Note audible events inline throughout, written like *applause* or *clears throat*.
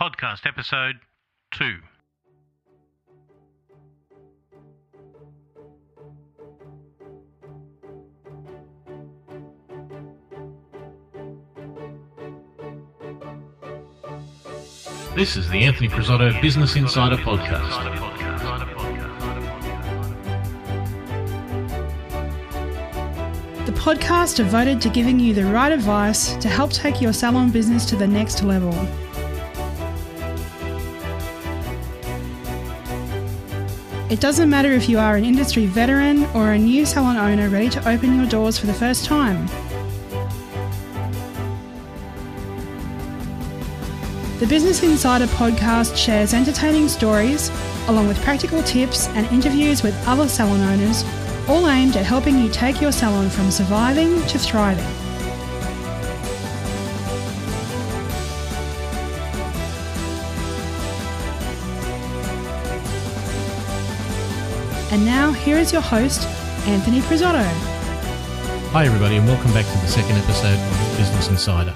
Podcast Episode 2. This is the Anthony Presotto Business Insider Podcast. The podcast devoted to giving you the right advice to help take your salon business to the next level. It doesn't matter if you are an industry veteran or a new salon owner ready to open your doors for the first time. The Business Insider podcast shares entertaining stories, along with practical tips and interviews with other salon owners, all aimed at helping you take your salon from surviving to thriving. And now, here is your host, Anthony Presotto. Hi, everybody, and welcome back to the second episode of Business Insider.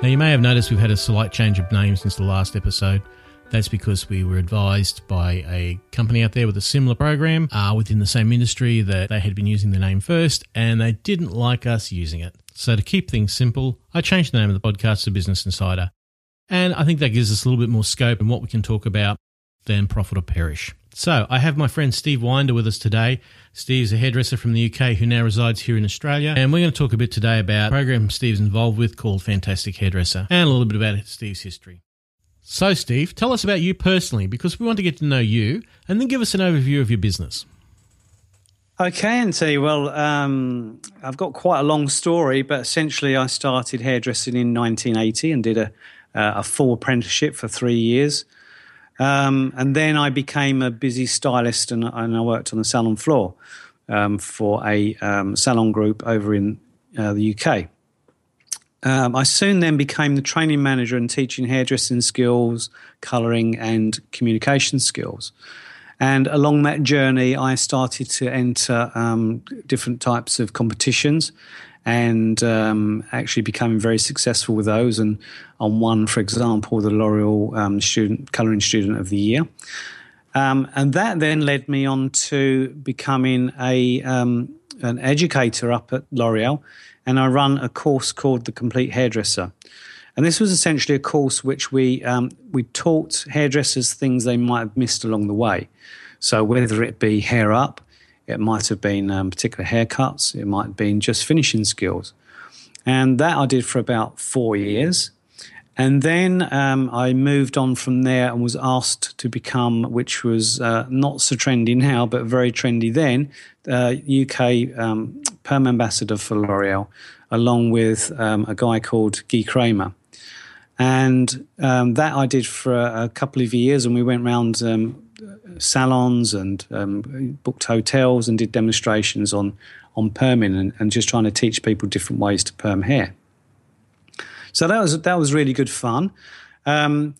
Now, you may have noticed we've had a slight change of name since the last episode. That's because we were advised by a company out there with a similar program uh, within the same industry that they had been using the name first and they didn't like us using it. So, to keep things simple, I changed the name of the podcast to Business Insider. And I think that gives us a little bit more scope in what we can talk about than profit or perish. So, I have my friend Steve Winder with us today. Steve's a hairdresser from the UK who now resides here in Australia. And we're going to talk a bit today about a program Steve's involved with called Fantastic Hairdresser and a little bit about Steve's history. So, Steve, tell us about you personally because we want to get to know you and then give us an overview of your business. Okay, Anthony. Well, um, I've got quite a long story, but essentially, I started hairdressing in 1980 and did a, uh, a full apprenticeship for three years. Um, and then I became a busy stylist and, and I worked on the salon floor um, for a um, salon group over in uh, the UK. Um, I soon then became the training manager and teaching hairdressing skills, colouring, and communication skills. And along that journey, I started to enter um, different types of competitions and um, actually becoming very successful with those. And on one, for example, the L'Oreal um, student colouring student of the year. Um, and that then led me on to becoming a um, an educator up at L'Oreal, and I run a course called the Complete Hairdresser. And this was essentially a course which we um, we taught hairdressers things they might have missed along the way. So whether it be hair up, it might have been um, particular haircuts. It might have been just finishing skills. And that I did for about four years. And then um, I moved on from there and was asked to become, which was uh, not so trendy now, but very trendy then, uh, UK um, Perm Ambassador for L'Oreal, along with um, a guy called Guy Kramer. And um, that I did for a, a, couple of years, and we went around um, salons and um, booked hotels and did demonstrations on on perming and, and, just trying to teach people different ways to perm hair. So that was that was really good fun. Um,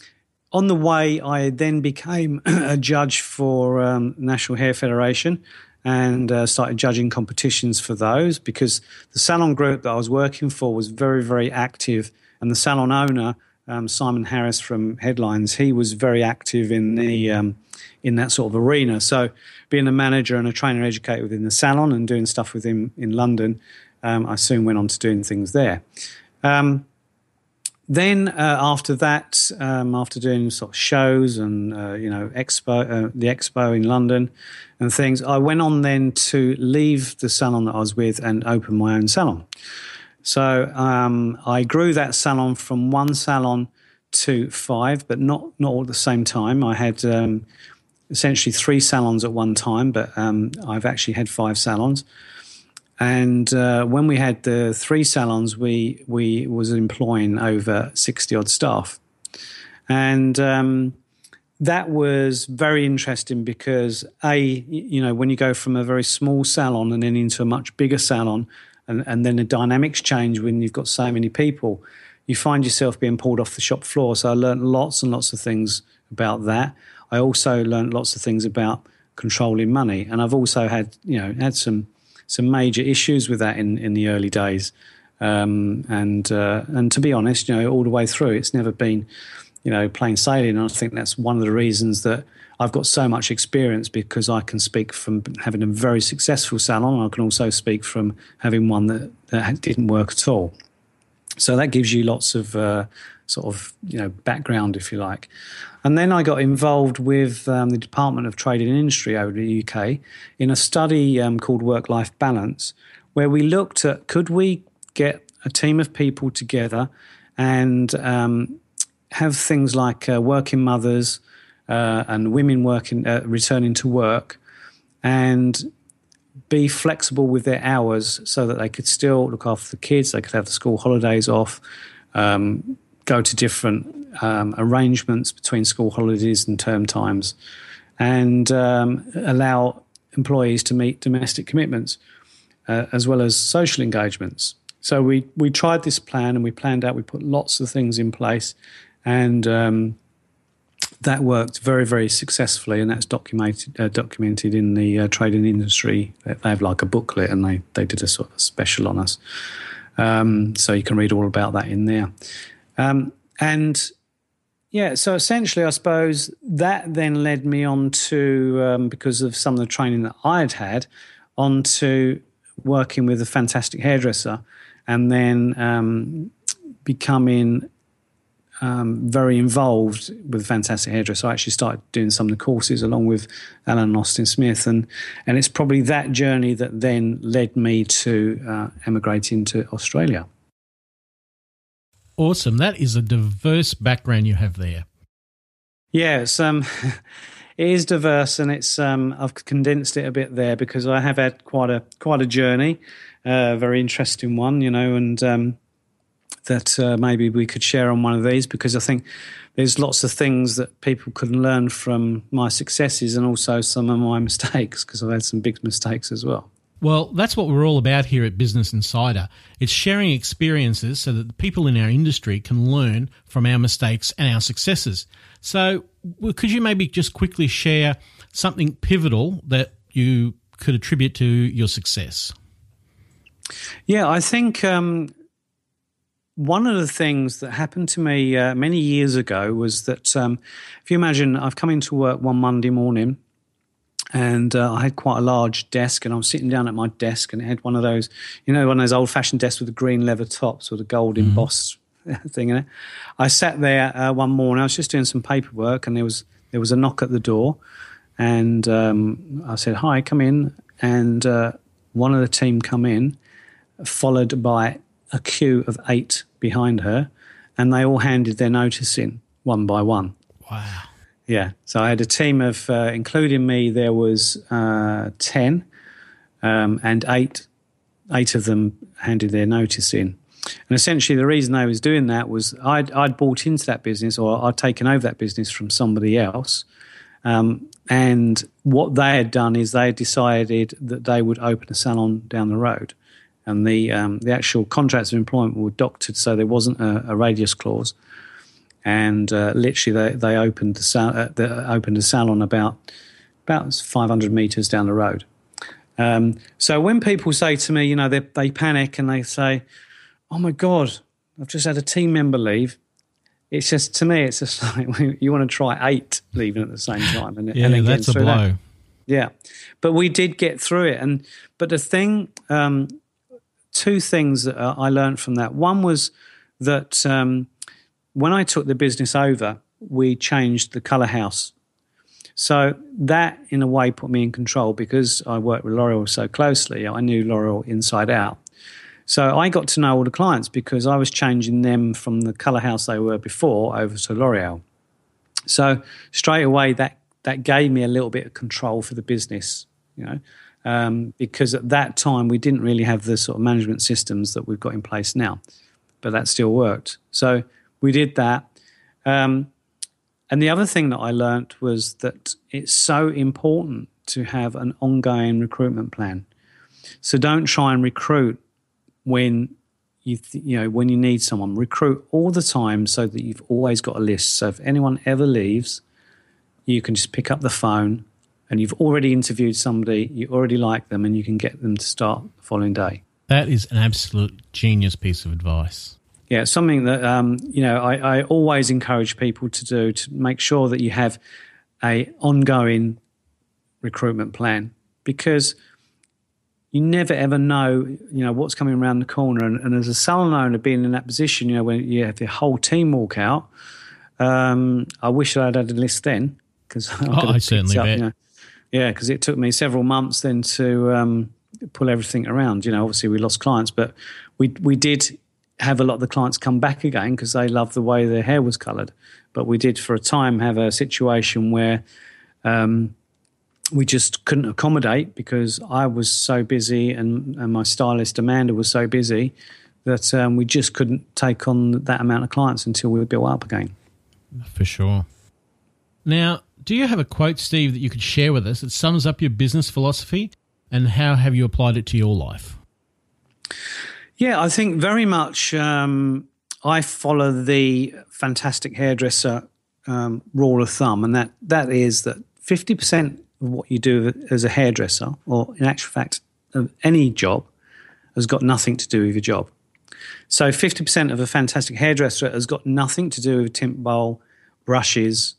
on the way, I then became *clears throat* a judge for um, National Hair Federation and uh, started judging competitions for those because the salon group that I was working for was very very active, and the salon owner um, Simon Harris from Headlines, he was very active in the um, in that sort of arena. So, being a manager and a trainer educator within the salon and doing stuff with him in London, um, I soon went on to doing things there. Um, then uh, after that, um, after doing sort of shows and uh, you know expo, uh, the expo in London and things, I went on then to leave the salon that I was with and open my own salon. So um, I grew that salon from one salon to five, but not not all at the same time. I had um, essentially three salons at one time, but um, I've actually had five salons. And uh, when we had the three salons, we we was employing over sixty odd staff, and um, that was very interesting because a you know when you go from a very small salon and then into a much bigger salon and, and then the dynamics change when you've got so many people. You find yourself being pulled off the shop floor. So I learned lots and lots of things about that. I also learned lots of things about controlling money, and I've also had you know had some some major issues with that in, in the early days. Um, and uh, and to be honest, you know, all the way through, it's never been you know, plain sailing. And I think that's one of the reasons that I've got so much experience because I can speak from having a very successful salon. I can also speak from having one that, that didn't work at all. So that gives you lots of uh, sort of you know background, if you like. And then I got involved with um, the Department of Trade and Industry over in the UK in a study um, called Work Life Balance, where we looked at could we get a team of people together and um, have things like uh, working mothers uh, and women working uh, returning to work and be flexible with their hours so that they could still look after the kids, they could have the school holidays off, um, go to different um, arrangements between school holidays and term times, and um, allow employees to meet domestic commitments uh, as well as social engagements. So we we tried this plan and we planned out. We put lots of things in place, and um, that worked very, very successfully, and that's documented uh, documented in the uh, trading industry. They have like a booklet, and they they did a sort of special on us, um, so you can read all about that in there. Um, and yeah, so essentially, I suppose that then led me on to um, because of some of the training that I had had, onto working with a fantastic hairdresser, and then um, becoming um, very involved with Fantastic Hairdresser. I actually started doing some of the courses along with Alan and Austin Smith, and and it's probably that journey that then led me to uh, emigrating to Australia. Awesome! That is a diverse background you have there. Yeah, it's um, *laughs* it is diverse, and it's um, I've condensed it a bit there because I have had quite a quite a journey, a uh, very interesting one, you know, and um, that uh, maybe we could share on one of these because I think there's lots of things that people can learn from my successes and also some of my *laughs* mistakes because I've had some big mistakes as well. Well, that's what we're all about here at Business Insider. It's sharing experiences so that the people in our industry can learn from our mistakes and our successes. So, could you maybe just quickly share something pivotal that you could attribute to your success? Yeah, I think um, one of the things that happened to me uh, many years ago was that um, if you imagine, I've come into work one Monday morning and uh, I had quite a large desk, and I was sitting down at my desk, and it had one of those, you know, one of those old fashioned desks with the green leather tops with the gold mm-hmm. embossed *laughs* thing in it. I sat there uh, one morning, I was just doing some paperwork, and there was there was a knock at the door, and um, I said, "Hi, come in," and uh, one of the team come in, followed by a queue of eight behind her, and they all handed their notice in one by one. Wow. Yeah. So I had a team of, uh, including me, there was uh, 10, um, and eight, eight of them handed their notice in. And essentially, the reason I was doing that was I'd, I'd bought into that business or I'd taken over that business from somebody else. Um, and what they had done is they had decided that they would open a salon down the road and the um, the actual contracts of employment were doctored, so there wasn't a, a radius clause. And uh, literally, they, they opened the, sal- uh, the, opened a salon about about 500 meters down the road. Um, so when people say to me, you know, they, they panic and they say, "Oh my God, I've just had a team member leave," it's just to me, it's just *laughs* like you want to try eight leaving at the same time, and, yeah, and that's a blow. That. Yeah, but we did get through it, and but the thing um, two things that I learned from that. One was that um, when I took the business over, we changed the colour house. So that, in a way, put me in control because I worked with L'Oreal so closely. I knew L'Oreal inside out. So I got to know all the clients because I was changing them from the colour house they were before over to L'Oreal. So straight away, that that gave me a little bit of control for the business. You know, um, because at that time we didn't really have the sort of management systems that we've got in place now, but that still worked. So we did that. Um, and the other thing that I learnt was that it's so important to have an ongoing recruitment plan. So don't try and recruit when you th- you know when you need someone. Recruit all the time so that you've always got a list. So if anyone ever leaves, you can just pick up the phone and you've already interviewed somebody, you already like them, and you can get them to start the following day. That is an absolute genius piece of advice. yeah, something that um, you know I, I always encourage people to do to make sure that you have a ongoing recruitment plan because you never ever know you know what's coming around the corner and, and as a salon owner being in that position you know when you have the whole team walk out um, I wish I'd had a list then because *laughs* oh, I certainly up, bet. You know, yeah, because it took me several months then to um, pull everything around. You know, obviously we lost clients, but we we did have a lot of the clients come back again because they loved the way their hair was coloured. But we did for a time have a situation where um, we just couldn't accommodate because I was so busy and, and my stylist Amanda was so busy that um, we just couldn't take on that amount of clients until we were built up again. For sure. Now, do you have a quote, Steve, that you could share with us that sums up your business philosophy and how have you applied it to your life? Yeah, I think very much um, I follow the fantastic hairdresser um, rule of thumb, and that, that is that 50% of what you do as a hairdresser, or in actual fact, of any job, has got nothing to do with your job. So 50% of a fantastic hairdresser has got nothing to do with tint bowl, brushes.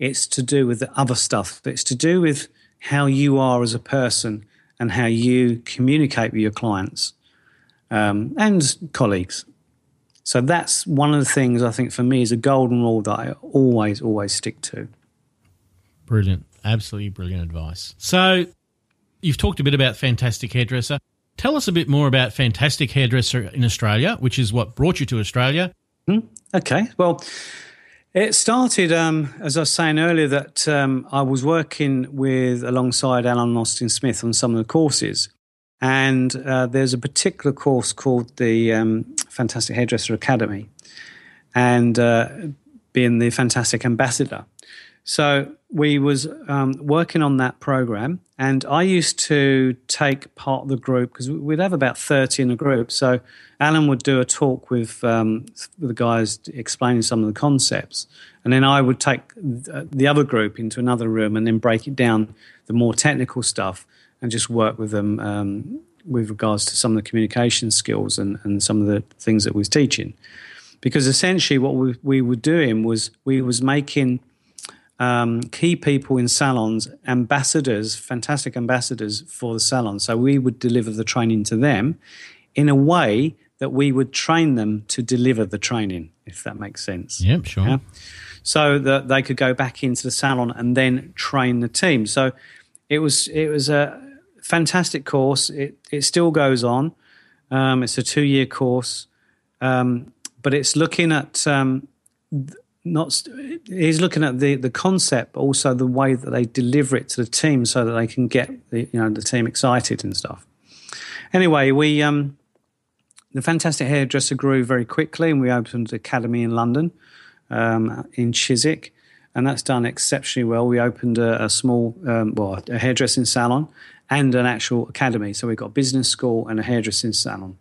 It's to do with the other stuff. It's to do with how you are as a person and how you communicate with your clients um, and colleagues. So that's one of the things I think for me is a golden rule that I always, always stick to. Brilliant. Absolutely brilliant advice. So you've talked a bit about Fantastic Hairdresser. Tell us a bit more about Fantastic Hairdresser in Australia, which is what brought you to Australia. Hmm. Okay. Well, it started, um, as I was saying earlier, that um, I was working with alongside Alan Austin Smith on some of the courses. And uh, there's a particular course called the um, Fantastic Hairdresser Academy, and uh, being the Fantastic Ambassador. So we was um, working on that program, and I used to take part of the group because we'd have about thirty in a group. So Alan would do a talk with, um, with the guys explaining some of the concepts, and then I would take the other group into another room and then break it down the more technical stuff and just work with them um, with regards to some of the communication skills and, and some of the things that we was teaching. Because essentially, what we, we were doing was we was making um, key people in salons ambassadors, fantastic ambassadors for the salon. So we would deliver the training to them in a way that we would train them to deliver the training, if that makes sense. Yep, sure. Yeah? So that they could go back into the salon and then train the team. So it was it was a fantastic course. It it still goes on. Um, it's a two year course, um, but it's looking at um, not. He's looking at the the concept, but also the way that they deliver it to the team, so that they can get the you know the team excited and stuff. Anyway, we um, the fantastic hairdresser grew very quickly, and we opened academy in London, um, in Chiswick and that's done exceptionally well. We opened a, a small, um, well, a hairdressing salon, and an actual academy. So we've got business school and a hairdressing salon.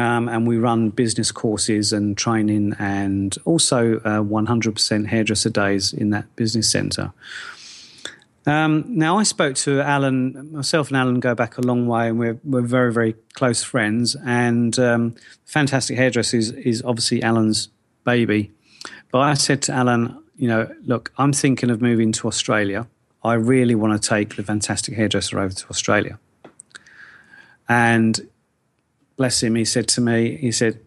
Um, and we run business courses and training and also uh, 100% hairdresser days in that business centre. Um, now, I spoke to Alan, myself and Alan go back a long way, and we're, we're very, very close friends. And um, Fantastic Hairdresser is, is obviously Alan's baby. But I said to Alan, you know, look, I'm thinking of moving to Australia. I really want to take the fantastic hairdresser over to Australia. And bless him, he said to me, he said,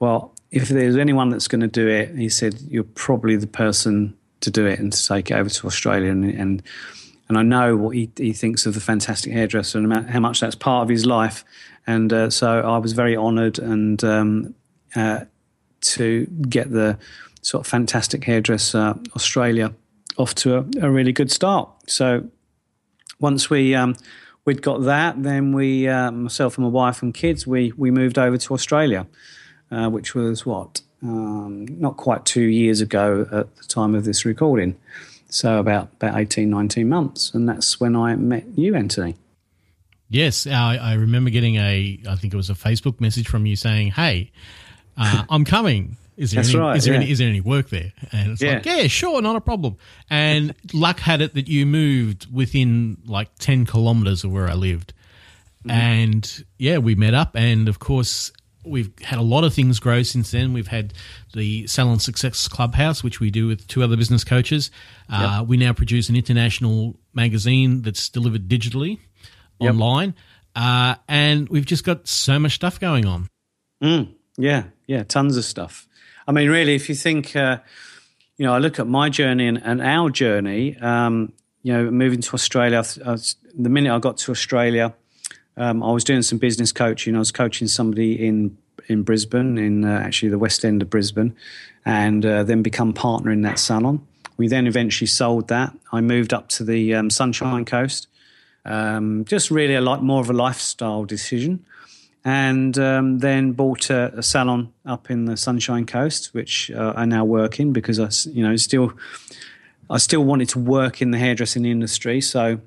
Well, if there's anyone that's going to do it, he said, You're probably the person to do it and to take it over to Australia. And, and, and I know what he, he thinks of the fantastic hairdresser and how much that's part of his life. And uh, so I was very honoured and um, uh, to get the sort of fantastic hairdresser Australia off to a, a really good start. So once we um, we'd got that, then we uh, myself and my wife and kids we we moved over to Australia, uh, which was what um, not quite two years ago at the time of this recording. So about about 18, 19 months, and that's when I met you, Anthony. Yes, I, I remember getting a I think it was a Facebook message from you saying, "Hey, uh, I'm coming." Is there, That's any, right, is, there yeah. any, is there any work there? And it's Yeah. like, yeah, sure, not a problem. And luck had it that you moved within like 10 kilometers of where I lived. Mm-hmm. And yeah, we met up. And of course, we've had a lot of things grow since then. We've had the Salon Success Clubhouse, which we do with two other business coaches. Uh. We now produce an international magazine that's delivered digitally yep. online. Uh, and we've just got so much stuff going on. Mm, yeah, yeah, tons of stuff. I mean, really, if you think, uh, you know, I look at my journey and, and our journey, um, you know, moving to Australia, the minute I got to Australia, um, I was doing some business coaching. I was coaching somebody in in Brisbane, in uh, actually the west end of Brisbane, and uh, then become partner in that salon. We then eventually sold that. I moved up to the um, Sunshine Coast, um, just really a lot more of a lifestyle decision, and um, then bought a, a, salon up in the Sunshine Coast, which uh, I now work in because I, you know, still, I still wanted to work in the hairdressing industry. So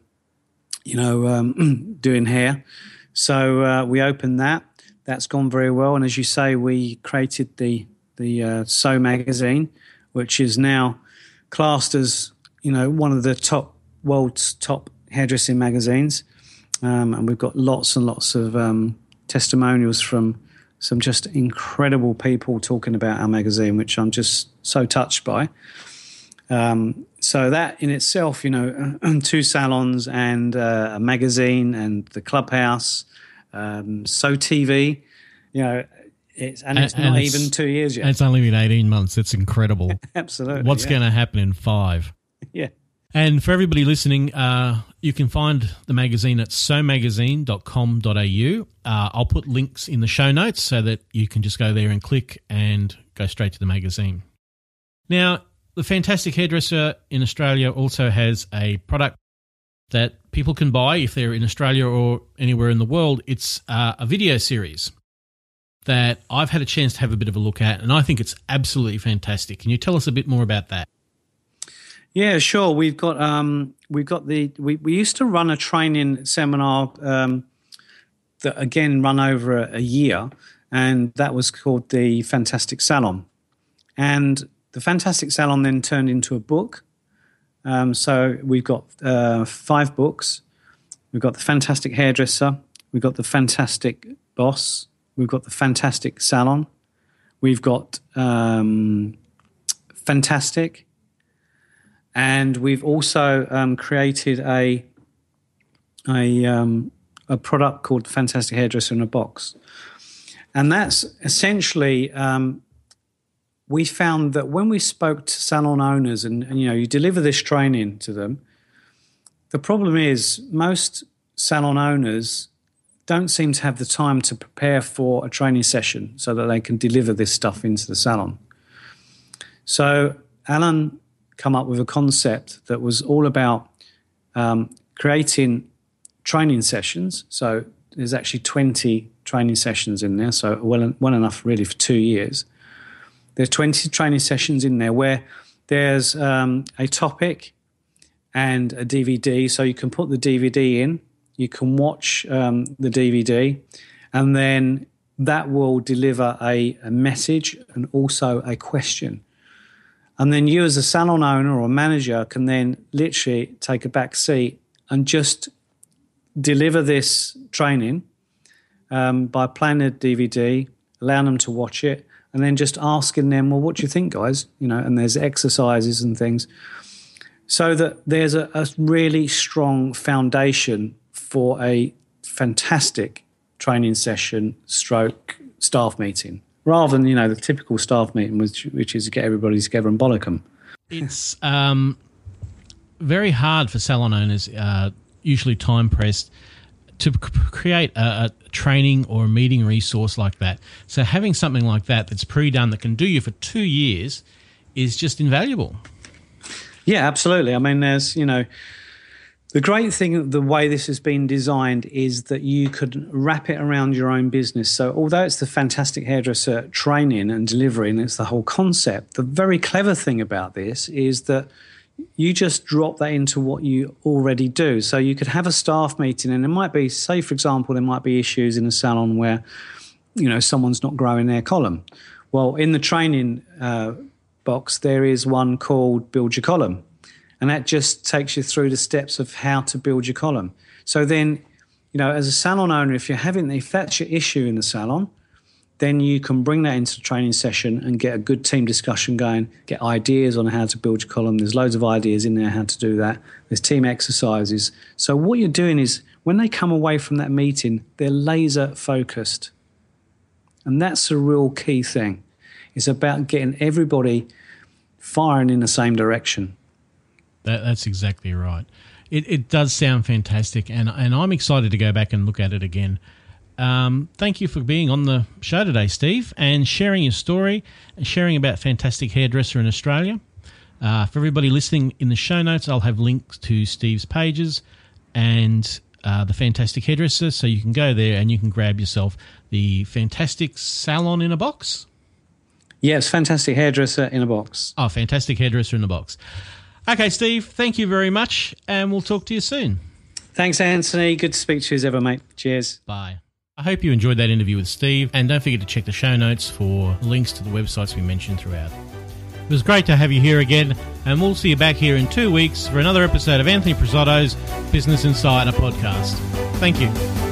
you know, um, *clears throat* doing hair. So uh, we opened that. That's gone very well. And as you say, we created the the uh, So magazine, which is now classed as you know one of the top world's top hairdressing magazines. Um, and we've got lots and lots of um, testimonials from some just incredible people talking about our magazine, which I'm just so touched by. Um, so that in itself, you know, *clears throat* two salons and uh, a magazine and the clubhouse, um, so TV, you know, it's and, and it's not it's, even two years yet. It's only been eighteen months. It's incredible. *laughs* Absolutely. What's yeah. going to happen in five? *laughs* Yeah. And for everybody listening, uh, you can find the magazine at somagazine.com.au. Uh, I'll put links in the show notes so that you can just go there and click and go straight to the magazine. Now, the Fantastic Hairdresser in Australia also has a product that people can buy if they're in Australia or anywhere in the world. It's uh, a video series that I've had a chance to have a bit of a look at, and I think it's absolutely fantastic. Can you tell us a bit more about that? Yeah, sure. We've got um, we've got the we, we used to run a training seminar um, that again run over a, a year, and that was called the Fantastic Salon, and the Fantastic Salon then turned into a book. Um, so we've got uh, five books. We've got the Fantastic Hairdresser. We've got the Fantastic Boss. We've got the Fantastic Salon. We've got um, Fantastic. And we've also um, created a a, um, a product called Fantastic Hairdresser in a Box. And that's essentially um, we found that when we spoke to salon owners and, and, you know you deliver this training to them the problem is most salon owners don't seem to have the time to prepare for a training session so that they can deliver this stuff into the salon so alan come up with a concept that was all about um, creating training sessions so there's actually 20 training sessions in there so well, well enough really for two years there's 20 training sessions in there where there's um, a topic and a DVD. So you can put the DVD in, you can watch um, the DVD, and then that will deliver a, a, message and also a question. And then you, as a salon owner or manager, can then literally take a back seat and just deliver this training um, by playing the DVD, allowing them to watch it, and then just asking them, well, what do you think, guys? You know, and there's exercises and things, so that there's a, a really strong foundation for a fantastic training session, stroke staff meeting, rather than you know the typical staff meeting, which which is to get everybody together and bollock them. It's um, very hard for salon owners, uh, usually time pressed, to create a, a, training or a meeting resource like that. So having something like that that's pre-done that can do you for two years is just invaluable. Yeah, absolutely. I mean, there's you know. The great thing, the way this has been designed, is that you could wrap it around your own business. So, although it's the fantastic hairdresser training and delivery, and it's the whole concept, the very clever thing about this is that you just drop that into what you already do. So you could have a staff meeting, and it might be, say, for example, there might be issues in a salon where, you know, someone's not growing their column. Well, in the training uh, box, there is one called Build Your Column, and that just takes you through the steps of how to build your column. So then, you know, as a salon owner, if you're having, if that's your issue in the salon, then you can bring that into the training session and get a good team discussion going, get ideas on how to build your column. There's loads of ideas in there how to do that. There's team exercises. So what you're doing is when they come away from that meeting, they're laser focused. And that's a real key thing. It's about getting everybody firing in the same direction. That, that's exactly right. It, it does sound fantastic, and, and I'm excited to go back and look at it again. Um, thank you for being on the show today, Steve, and sharing your story and sharing about Fantastic Hairdresser in Australia. Uh, for everybody listening in the show notes, I'll have links to Steve's pages and uh, the Fantastic Hairdresser, so you can go there and you can grab yourself the Fantastic Salon in a box. Yes, Fantastic Hairdresser in a box. Oh, Fantastic Hairdresser in a box. Okay, Steve, thank you very much, and we'll talk to you soon. Thanks, Anthony. Good to speak to you as ever, mate. Cheers. Bye. I hope you enjoyed that interview with Steve, and don't forget to check the show notes for links to the websites we mentioned throughout. It was great to have you here again, and we'll see you back here in two weeks for another episode of Anthony Presotto's Business Insider podcast. Thank you.